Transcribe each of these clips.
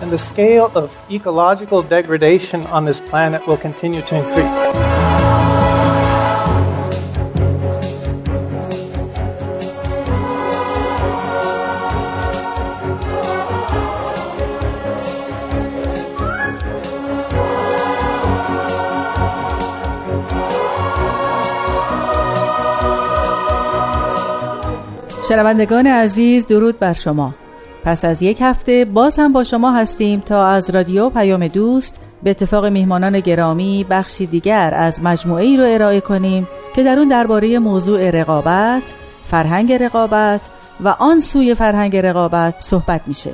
and the scale of ecological degradation on this planet will continue to increase. شنوندگان عزیز درود بر شما پس از یک هفته باز هم با شما هستیم تا از رادیو پیام دوست به اتفاق میهمانان گرامی بخشی دیگر از مجموعه ای رو ارائه کنیم که در اون درباره موضوع رقابت، فرهنگ رقابت و آن سوی فرهنگ رقابت صحبت میشه.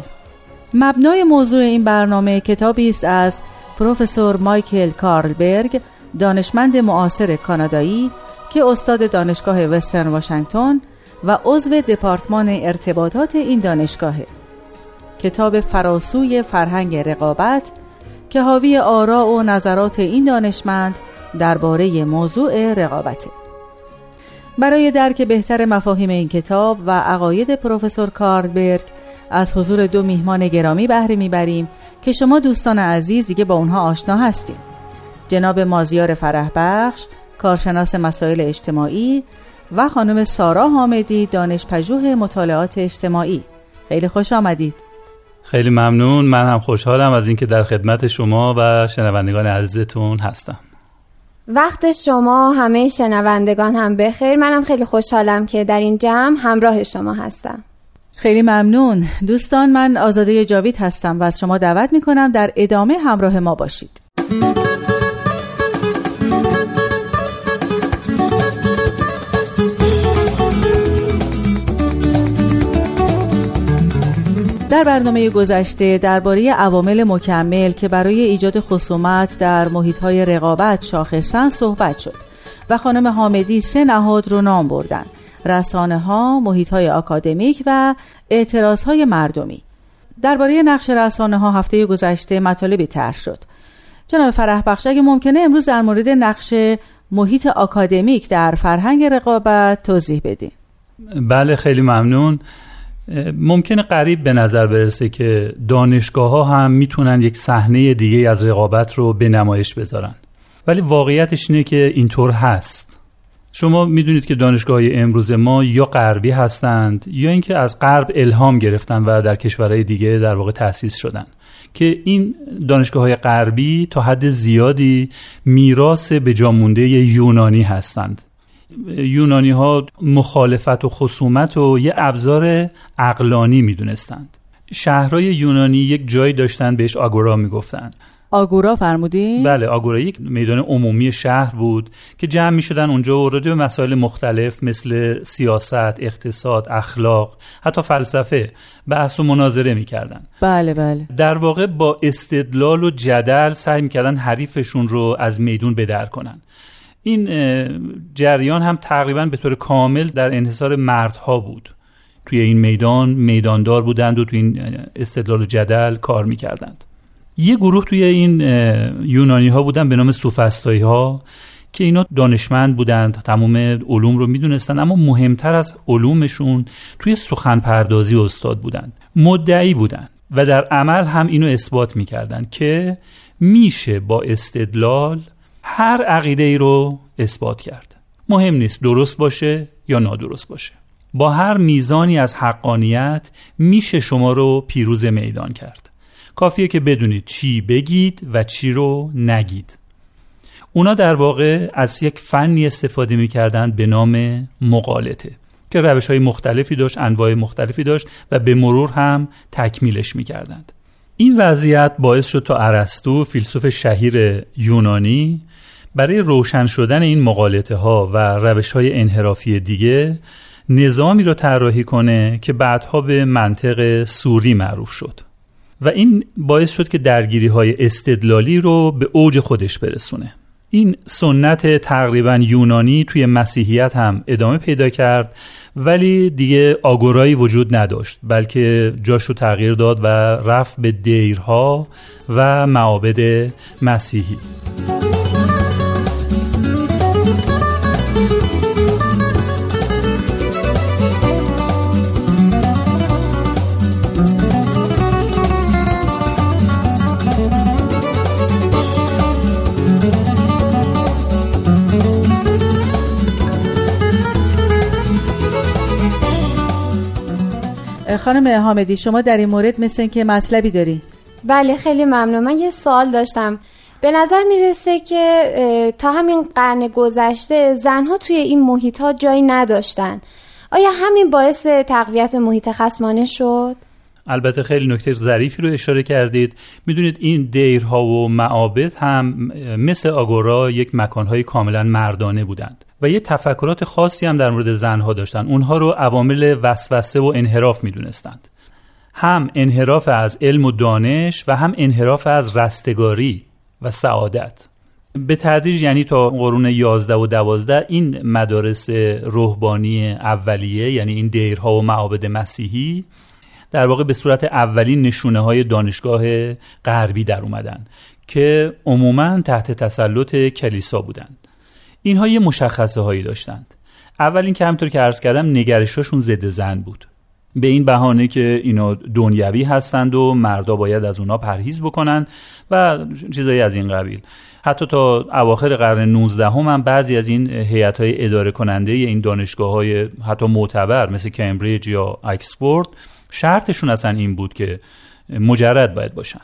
مبنای موضوع این برنامه کتابی است از پروفسور مایکل کارلبرگ دانشمند معاصر کانادایی که استاد دانشگاه وسترن واشنگتن و عضو دپارتمان ارتباطات این دانشگاهه. کتاب فراسوی فرهنگ رقابت که حاوی آرا و نظرات این دانشمند درباره موضوع رقابته. برای درک بهتر مفاهیم این کتاب و عقاید پروفسور کارلبرگ از حضور دو میهمان گرامی بهره می‌بریم که شما دوستان عزیز دیگه با اونها آشنا هستیم. جناب مازیار فرح بخش کارشناس مسائل اجتماعی و خانم سارا حامدی دانش پژوه مطالعات اجتماعی. خیلی خوش آمدید. خیلی ممنون. من هم خوشحالم از اینکه در خدمت شما و شنوندگان عزیزتون هستم. وقت شما همه شنوندگان هم بخیر. منم خیلی خوشحالم که در این جمع همراه شما هستم. خیلی ممنون. دوستان من آزاده جاوید هستم و از شما دعوت می کنم در ادامه همراه ما باشید. در برنامه گذشته درباره عوامل مکمل که برای ایجاد خصومت در محیطهای رقابت شاخصن صحبت شد و خانم حامدی سه نهاد رو نام بردن. رسانه ها، محیط های آکادمیک و اعتراض های مردمی. درباره نقش رسانه ها هفته گذشته مطالبی طرح شد. جناب فرح بخش اگه ممکنه امروز در مورد نقش محیط آکادمیک در فرهنگ رقابت توضیح بدین. بله خیلی ممنون. ممکنه قریب به نظر برسه که دانشگاه ها هم می‌تونن یک صحنه دیگه از رقابت رو به نمایش بذارن. ولی واقعیتش اینه که اینطور هست. شما می‌دونید که دانشگاه های امروز ما یا غربی هستند یا اینکه از غرب الهام گرفتن و در کشورهای دیگه در واقع تأسیس شدن. که این دانشگاه های غربی تا حد زیادی میراث به جامونده یونانی هستند. یونانی ها مخالفت و خصومت و یه ابزار اقلانی می‌دونستند. شهرهای یونانی یک جایی داشتن بهش آگورا می‌گفتند آگورا فرمودین؟ بله آگورا یک میدان عمومی شهر بود که جمع می شدن اونجا و راجع به مسائل مختلف مثل سیاست، اقتصاد، اخلاق، حتی فلسفه بحث و مناظره می‌کردن. بله بله. در واقع با استدلال و جدل سعی می‌کردن حریفشون رو از میدون بدر کنن. این جریان هم تقریبا به طور کامل در انحصار مردها بود. توی این میدان میداندار بودند و توی این استدلال و جدل کار می‌کردند. یه گروه توی این یونانی ها بودن به نام سوفستایی ها که اینا دانشمند بودند تمام علوم رو می‌دونستند اما مهمتر از علومشون توی سخن پردازی استاد بودند مدعی بودند و در عمل هم اینو اثبات می‌کردند که میشه با استدلال هر عقیده ای رو اثبات کرد. مهم نیست درست باشه یا نادرست باشه. با هر میزانی از حقانیت میشه شما رو پیروز میدان کرد. کافیه که بدونید چی بگید و چی رو نگید. اونا در واقع از یک فنی استفاده می‌کردند به نام مقالطه که روش های مختلفی داشت انواع مختلفی داشت و به مرور هم تکمیلش می‌کردند. این وضعیت باعث شد تا ارسطو فیلسوف شهیر یونانی برای روشن شدن این مقالطه ها و روش های انحرافی دیگه نظامی رو طراحی کنه که بعدها به منطق سوری معروف شد. و این باعث شد که درگیری های استدلالی رو به اوج خودش برسونه. این سنت تقریبا یونانی توی مسیحیت هم ادامه پیدا کرد ولی دیگه آگورایی وجود نداشت بلکه جاشو تغییر داد و رفت به دیرها و معابد مسیحی. خانم حامدی شما در این مورد مثل که مطلبی داری؟ بله خیلی ممنون. من یه سوال داشتم. به نظر می‌رسه که تا همین قرن گذشته زنها توی این محیط ها جایی نداشتن. آیا همین باعث تقویت محیط خسمانه شد؟ البته خیلی نکته ظریفی رو اشاره کردید. می‌دونید این دیرها و معابد هم مثل آگورا یک مکانهای کاملا مردانه بودند. و یه تفکرات خاصی هم در مورد زنها داشتن. اونها رو عوامل وسوسه و انحراف می‌دونستند. هم انحراف از علم و دانش و هم انحراف از رستگاری و سعادت. به تدریج یعنی تا قرون 11 و 12 این مدارس روحانی اولیه یعنی این دیرها و معابد مسیحی در واقع به صورت اولین نشونه های دانشگاه غربی در اومدن که عموما تحت تسلط کلیسا بودند. اینها یه مشخصه هایی داشتند. اول اینکه همطور که عرض کردم نگرشاشون ضد زن بود. به این بهانه که اینا دنیوی هستند و مردا باید از اونا پرهیز بکنن و چیزایی از این قبیل. حتی تا اواخر قرن 19 هم, هم بعضی از این هیئت های اداره کننده این دانشگاه های حتی معتبر مثل کمبریج یا اکسفورد شرطشون اصلا این بود که مجرد باید باشن.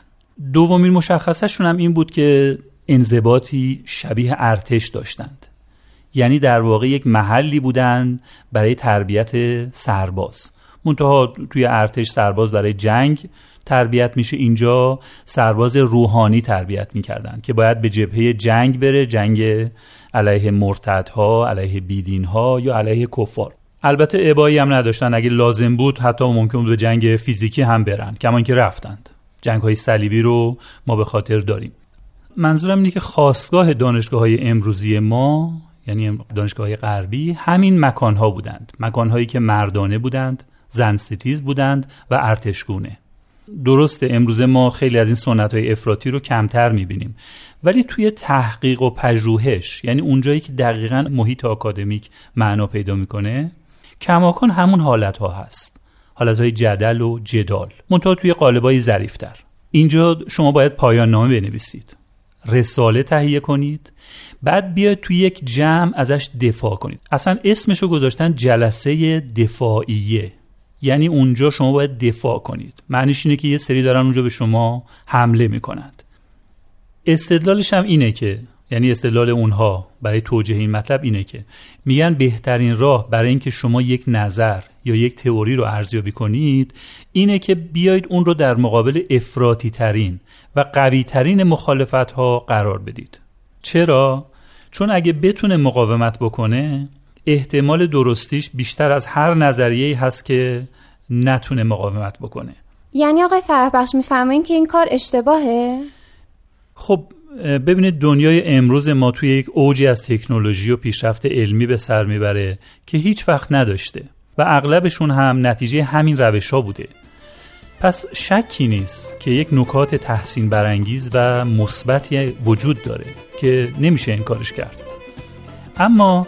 دومین مشخصشون هم این بود که انضباطی شبیه ارتش داشتند. یعنی در واقع یک محلی بودند برای تربیت سرباز. منتها توی ارتش سرباز برای جنگ تربیت میشه. اینجا سرباز روحانی تربیت می‌کردن که باید به جبهه جنگ بره جنگ علیه مرتدها علیه بیدینها یا علیه کفار. البته ابایی هم نداشتن. اگه لازم بود حتی ممکن بود به جنگ فیزیکی هم برن کما که رفتند. جنگ های صلیبی رو ما به خاطر داریم. منظورم اینه که خواستگاه دانشگاه های امروزی ما یعنی دانشگاه های غربی همین مکان ها بودند. مکان هایی که مردانه بودند زن ستیز بودند و ارتشگونه. درسته امروز ما خیلی از این سنت های افراطی رو کمتر می‌بینیم. ولی توی تحقیق و پژوهش یعنی اونجایی که دقیقا محیط آکادمیک معنا پیدا می‌کنه کماکان همون حالت ها هست. حالت های جدل و جدال. منتها توی قالبای ظریفتر. اینجا شما باید پایان نامه بنویسید. رساله تهیه کنید. بعد بیاید توی یک جمع ازش دفاع کنید. اصلا اسمشو گذاشتن جلسه دفاعیه. یعنی اونجا شما باید دفاع کنید. معنیش اینه که یه سری دارن اونجا به شما حمله می‌کنند. استدلالش هم اینه که یعنی استدلال اونها برای توجیه این مطلب اینه که میگن بهترین راه برای اینکه شما یک نظر یا یک تئوری رو ارزیابی کنید اینه که بیایید اون رو در مقابل افراطی ترین و قوی ترین مخالفت ها قرار بدید. چرا؟ چون اگه بتونه مقاومت بکنه احتمال درستیش بیشتر از هر نظریه هست که نتونه مقاومت بکنه. یعنی آقای فرحبخش میفرمایین که این کار اشتباهه؟ خب ببینید دنیای امروز ما توی یک اوجی از تکنولوژی و پیشرفت علمی به سر می‌بره که هیچ وقت نداشته و اغلبشون هم نتیجه همین روش ها بوده. پس شکی نیست که یک نکات تحسین برانگیز و مثبتی وجود داره که نمیشه انکارش کرد. اما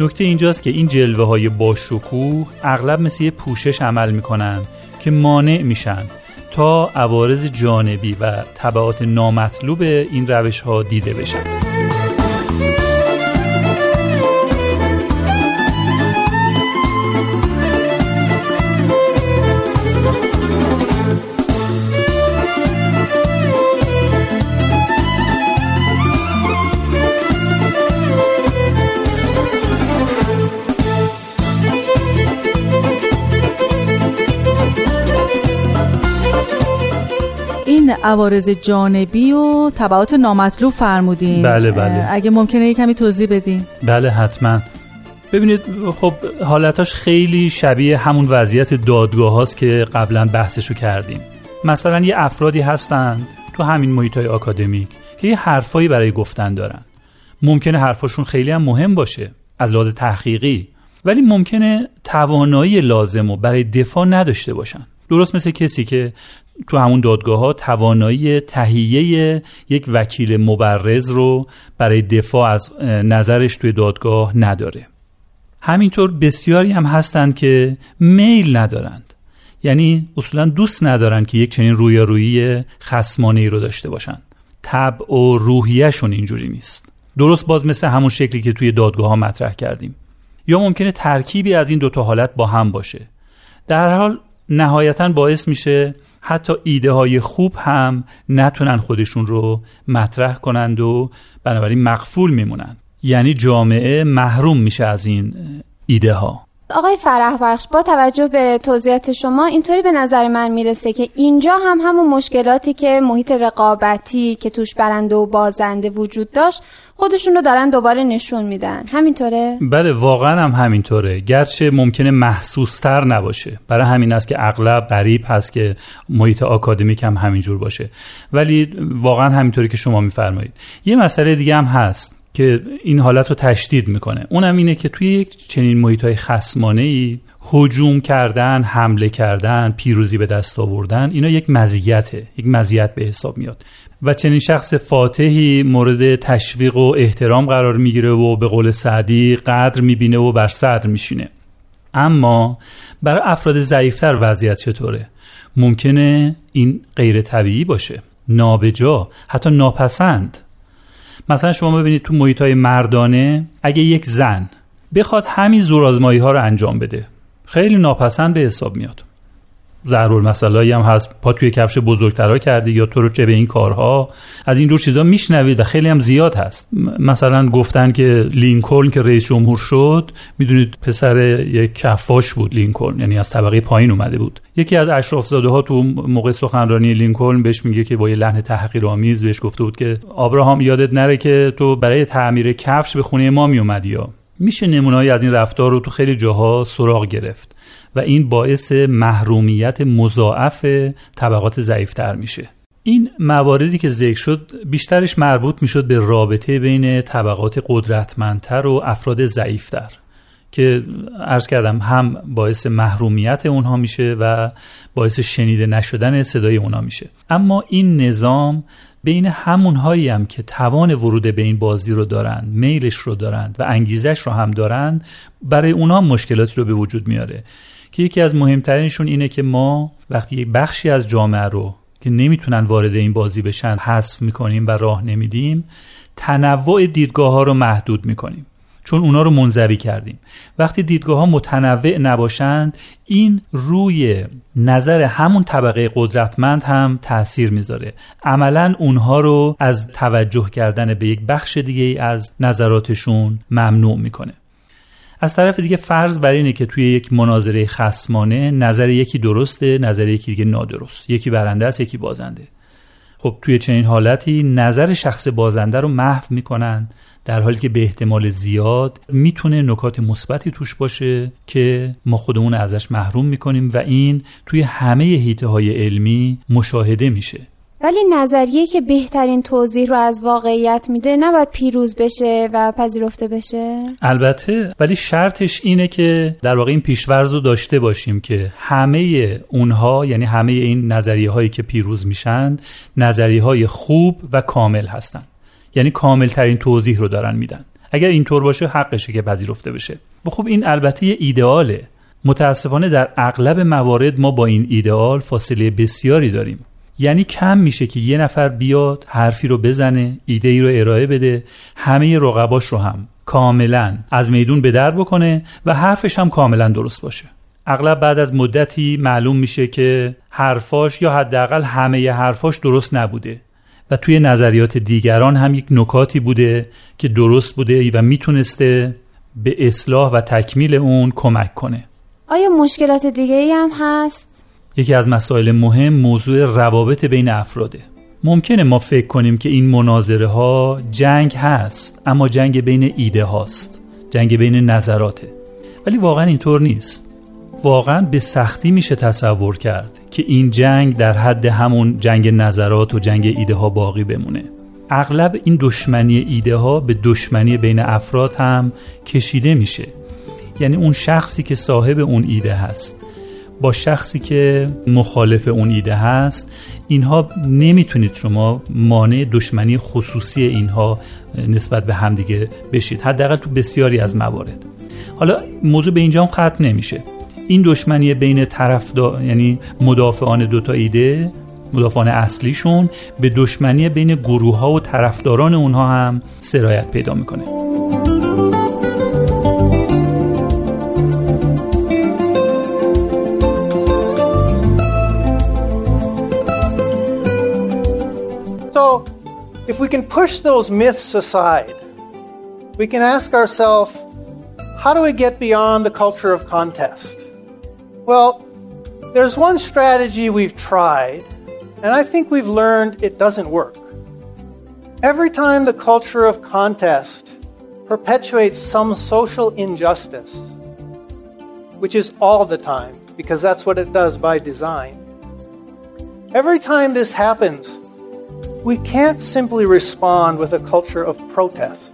نکته اینجاست که این جلوه های باشکوه اغلب مثل یه پوشش عمل می‌کنن که مانع میشن تا عوارض جانبی و طبعات نامطلوب این روش ها دیده بشن. عوارض جانبی و تبعات نامطلوب فرمودین. بله بله. اگه ممکنه کمی توضیح بدین. بله حتما. ببینید خب حالتاش خیلی شبیه همون وضعیت دادگاه هاست که قبلا بحثشو کردیم. مثلا یه افرادی هستند تو همین محیط های آکادمیک که یه حرفایی برای گفتن دارن. ممکنه حرفاشون خیلی هم مهم باشه از لحاظ تحقیقی ولی ممکنه توانایی لازم رو برای دفاع نداشته باشن. درست مثل کسی که تو همون دادگاه ها توانایی تهیه یک وکیل مبرز رو برای دفاع از نظرش توی دادگاه نداره. همینطور بسیاری هم هستند که میل ندارند. یعنی اصولا دوست ندارند که یک چنین رویارویی خسمانه ای رو داشته باشند. طبع و روحیهشون اینجوری نیست. درست باز مثل همون شکلی که توی دادگاه ها مطرح کردیم. یا ممکنه ترکیبی از این دوتا حالت با هم باشه. در حال نهایتا باعث میشه حتی ایده های خوب هم نتونن خودشون رو مطرح کنند و بنابراین مقفول میمونن. یعنی جامعه محروم میشه از این ایده ها آقای فرح بخش با توجه به توضیحات شما اینطوری به نظر من می‌رسه که اینجا هم همون مشکلاتی که محیط رقابتی که توش برنده و بازنده وجود داشت خودشون رو دارن دوباره نشون میدن. همینطوره؟ بله واقعا هم همینطوره. گرچه ممکنه محسوستر نباشه. برای همین است که اغلب غریب هست که محیط آکادمیک هم همینجور باشه. ولی واقعا همینطوری که شما میفرمایید. یه مسئله دیگه هم هست. که این حالت رو تشدید می‌کنه. اونم اینه که توی یک چنین محیط های خسمانه ای هجوم کردن حمله کردن پیروزی به دست آوردن اینا یک مزیته یک مزیت به حساب میاد. و چنین شخص فاتحی مورد تشویق و احترام قرار می‌گیره و به قول سعدی قدر می‌بینه و بر صدر میشینه. اما برای افراد ضعیفتر وضعیت چطوره؟ ممکنه این غیر طبیعی باشه. نابجا حتی ناپسند. مثلا شما ببینید تو محیط های مردانه اگه یک زن بخواد همین زورآزمایی ها رو انجام بده خیلی ناپسند به حساب میاد. ضرور مسئله هم هست. پا توی کفش بزرگترها کردی یا تو رو چه به این کارها؟ از اینجور چیزا میشنوید و خیلی هم زیاد هست. مثلا گفتن که لینکلن که رئیس جمهور شد می‌دونید پسر یک کفاش بود لینکلن یعنی از طبقه پایین اومده بود. یکی از اشرافزاده ها تو موقع سخنرانی لینکلن بهش میگه که با یه لحن تحقیرآمیز بهش گفته بود که آبراهام یادت نره که تو برای تعمیر کفش به خونه ما میومدی یا؟ میشه نمونه‌ای از این رفتار رو تو خیلی جاها سراغ گرفت و این باعث محرومیت مضاعف طبقات ضعیفتر میشه. این مواردی که ذکر شد بیشترش مربوط می‌شد به رابطه بین طبقات قدرتمندتر و افراد ضعیفتر که ارز کردم هم باعث محرومیت اونها میشه و باعث شنیده نشدن صدای اونها میشه. اما این نظام بین همونهایی هم که توان ورود به این بازی رو دارند میلش رو دارند و انگیزش رو هم دارند برای اونها مشکلاتی رو به وجود میاره. که یکی از مهمترینشون اینه که ما وقتی یک بخشی از جامعه رو که نمی‌تونن وارد این بازی بشن حذف می‌کنیم و راه نمیدیم تنوع دیدگاه ها رو محدود می‌کنیم. چون اونا رو منزوی کردیم. وقتی دیدگاه ها متنوع نباشند این روی نظر همون طبقه قدرتمند هم تاثیر می‌ذاره. عملا اونها رو از توجه کردن به یک بخش دیگه از نظراتشون ممنوع می‌کنه. از طرف دیگه فرض بر اینه که توی یک مناظره خسمانه نظر یکی درسته نظر یکی دیگه نادرست. یکی برنده است یکی بازنده. خب توی چنین حالتی نظر شخص بازنده رو محو می‌کنن. در حالی که به احتمال زیاد می‌تونه نکات مثبتی توش باشه که ما خودمون ازش محروم می‌کنیم و این توی همه هیته های علمی مشاهده میشه. ولی نظریه که بهترین توضیح رو از واقعیت میده نباید پیروز بشه و پذیرفته بشه؟ البته ولی شرطش اینه که در واقع این پیشورز رو داشته باشیم که همه اونها یعنی همه این نظریه هایی که پیروز میشند نظریه های خوب و کامل هستند یعنی کامل ترین توضیح رو دارن میدن. اگر اینطور باشه حقشه که پذیرفته بشه. و خب این البته یه ایدئاله. متاسفانه در اغلب موارد ما با این ایدئال فاصله بسیاری داریم. یعنی کم میشه که یه نفر بیاد حرفی رو بزنه ایده ای رو ارائه بده همه رقباش رو هم کاملا از میدون به در بکنه و حرفش هم کاملا درست باشه. اغلب بعد از مدتی معلوم میشه که حرفاش یا حداقل همه حرفاش درست نبوده. و توی نظریات دیگران هم یک نکاتی بوده که درست بوده و می‌تونسته به اصلاح و تکمیل اون کمک کنه. آیا مشکلات دیگه ای هم هست؟ یکی از مسائل مهم موضوع روابط بین افراده. ممکنه ما فکر کنیم که این مناظره ها جنگ هست اما جنگ بین ایده هاست جنگ بین نظراته. ولی واقعا اینطور نیست. واقعا به سختی میشه تصور کرد که این جنگ در حد همون جنگ نظرات و جنگ ایده ها باقی بمونه. اغلب این دشمنی ایده ها به دشمنی بین افراد هم کشیده میشه. یعنی اون شخصی که صاحب اون ایده هست. با شخصی که مخالف اون ایده هست اینها نمی‌تونید شما مانع دشمنی خصوصی اینها نسبت به همدیگه بشید. حداقل تو بسیاری از موارد. حالا موضوع به اینجا هم ختم نمیشه. این دشمنی بین طرف یعنی مدافعان دوتا ایده مدافعان اصلیشون به دشمنی بین گروه ها و طرفداران اونها هم سرایت پیدا می‌کنه So, if we can push those myths aside, we can ask ourselves, how do we get beyond the culture of contest? Well, there's one strategy we've tried and I think we've learned it doesn't work. Every time the culture of contest perpetuates some social injustice, which is all the time, because that's what it does by design, every time this happens, we can't simply respond with a culture of protest.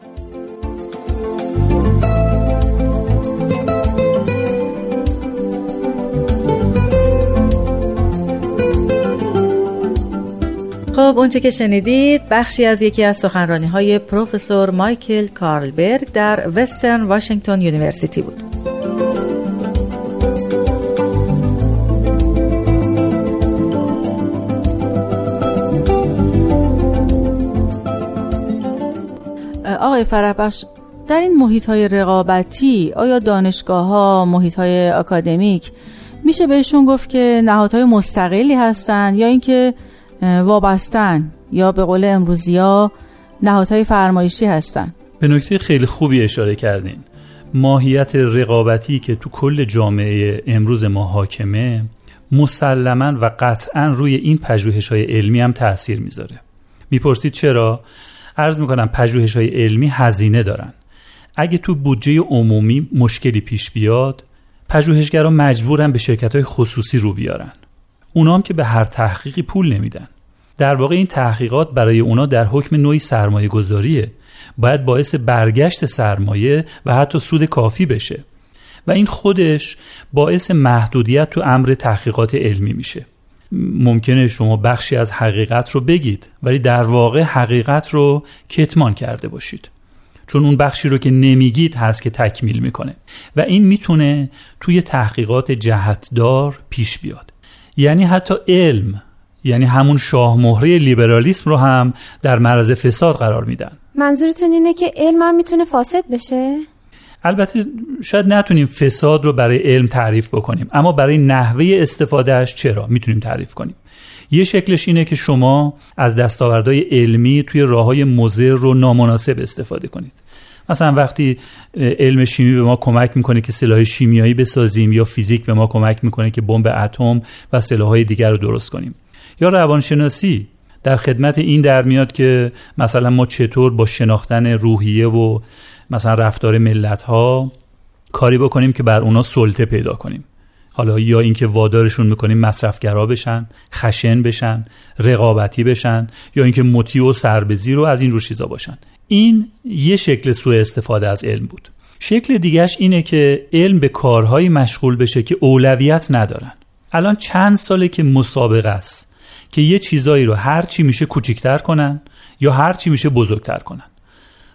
خب اونچه که شنیدید بخشی از یکی از سخنرانی های پروفسور مایکل کارلبرگ در وسترن واشنگتن یونیورسیتی بود. آقای فرهبخش در این محیط های رقابتی آیا دانشگاه ها محیط های اکادمیک میشه بهشون گفت که نهادهای مستقلی هستند یا اینکه وابستن یا به قول امروزی ها نهادهای فرمایشی هستن. به نکته خیلی خوبی اشاره کردین. ماهیت رقابتی که تو کل جامعه امروز ما حاکمه مسلما و قطعا روی این پژوهش های علمی هم تاثیر می‌ذاره. می‌پرسید چرا؟ عرض می‌کنم پژوهش های علمی هزینه دارن. اگه تو بودجه عمومی مشکلی پیش بیاد پژوهشگران مجبورن به شرکت های خصوصی رو بیارن. اونام که به هر تحقیقی پول نمیدن. در واقع این تحقیقات برای اونا در حکم نوعی سرمایه گذاریه باید باعث برگشت سرمایه و حتی سود کافی بشه. و این خودش باعث محدودیت تو امر تحقیقات علمی میشه. ممکنه شما بخشی از حقیقت رو بگید ولی در واقع حقیقت رو کتمان کرده باشید. چون اون بخشی رو که نمیگید هست که تکمیل می‌کنه. و این می‌تونه توی تحقیقات جهتدار پیش بیاد. یعنی حتی علم یعنی همون شاه مهره لیبرالیسم رو هم در معرض فساد قرار میدن. منظورتون اینه که علم هم می‌تونه فاسد بشه؟ البته شاید نتونیم فساد رو برای علم تعریف بکنیم اما برای نحوه استفادهش چرا می‌تونیم تعریف کنیم؟ یه شکلش اینه که شما از دستاوردهای علمی توی راه های مضر رو نامناسب استفاده کنید. مثلا وقتی علم شیمی به ما کمک می‌کنه که سلاح شیمیایی بسازیم یا فیزیک به ما کمک می‌کنه که بمب اتم و سلاحهای دیگر رو درست کنیم. یا روانشناسی. در خدمت این در میاد که مثلا ما چطور با شناختن روحیه و مثلا رفتار ملت ها کاری بکنیم که بر اونا سلطه پیدا کنیم. حالا یا اینکه وادارشون می‌کنیم مصرفگرا بشن خشن بشن رقابتی بشن یا اینکه مطیع و سربزی رو از این رو چیزا باشن. این یه شکل سوء استفاده از علم بود. شکل دیگهش اینه که علم به کارهایی مشغول بشه که اولویت ندارن. الان چند ساله که مسابقه است. که یه چیزایی رو هر چی میشه کوچیکتر کنن یا هر چی میشه بزرگتر کنن.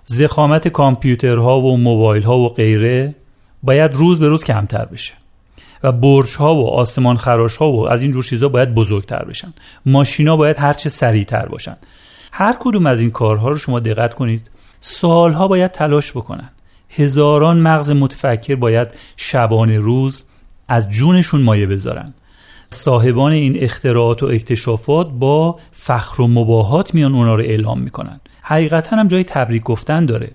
زخامت کامپیوترها و موبایل ها و غیره باید روز به روز کمتر بشه و برج ها و آسمان خراش ها و از این جور چیزا باید بزرگتر بشن. ماشینا باید هرچه سریعتر باشن. هر کدوم از این کارها رو شما دقت کنید. سالها باید تلاش بکنن. هزاران مغز متفکر باید شبانه روز از جونشون مایه بذارن. صاحبان این اختراعات و اکتشافات با فخر و مباهات میان اونا رو اعلام می‌کنن حقیقتا هم جای تبریک گفتن داره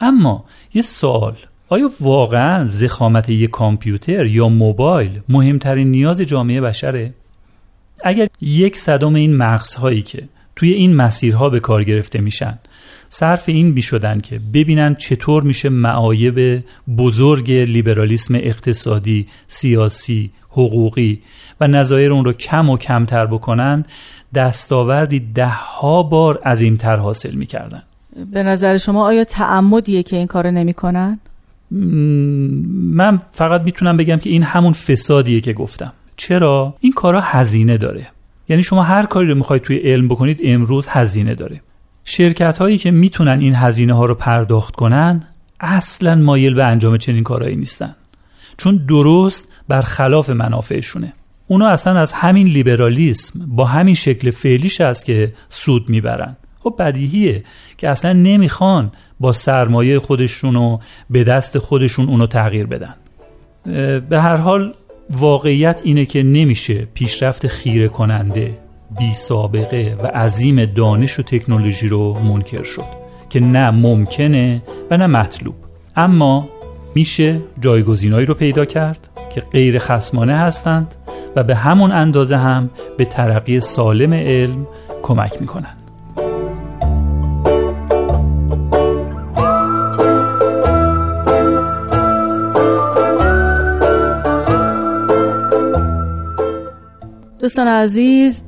اما یه سوال آیا واقعا زخامت یک کامپیوتر یا موبایل مهمترین نیاز جامعه بشره؟ اگر یک صدام این مغزهایی که توی این مسیرها به کار گرفته میشن صرف این بی شدن که ببینن چطور میشه معایب بزرگ لیبرالیسم اقتصادی، سیاسی، حقوقی و نظایر اون رو کم و کمتر بکنن دستاوردی ده ها بار عظیمتر حاصل می‌کردن. به نظر شما آیا تعمدیه که این کار نمی‌کنن؟ من فقط می‌تونم بگم که این همون فسادیه که گفتم. چرا؟ این کارا هزینه داره. یعنی شما هر کاری رو می‌خواید توی علم بکنید امروز هزینه داره. شرکت هایی که می‌تونن این هزینه ها رو پرداخت کنن اصلا مایل به انجام چنین کارهایی نیستن. چون درست برخلاف منافعشونه. اونا اصلا از همین لیبرالیسم با همین شکل فعلیش است که سود می‌برن. خب بدیهیه که اصلا نمی‌خوان با سرمایه خودشون و به دست خودشون اونو تغییر بدن. به هر حال واقعیت اینه که نمیشه پیشرفت خیره کننده بی سابقه و عظیم دانش و تکنولوژی رو منکر شد که نه ممکنه و نه مطلوب. اما میشه جایگزینایی رو پیدا کرد که غیر خسمانه هستند و به همون اندازه هم به ترقی سالم علم کمک می‌کنند. دوستان عزیز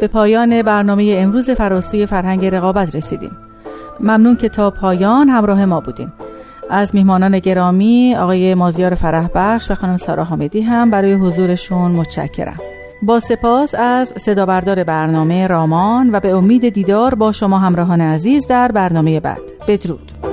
به پایان برنامه امروز فراسوی فرهنگ رقابت رسیدیم. ممنون که تا پایان همراه ما بودین. از میهمانان گرامی آقای مازیار فرح بخش و خانم سارا حامدی هم برای حضورشون متشکرم. با سپاس از صدا بردار برنامه رامان و به امید دیدار با شما همراهان عزیز در برنامه بعد. بدرود.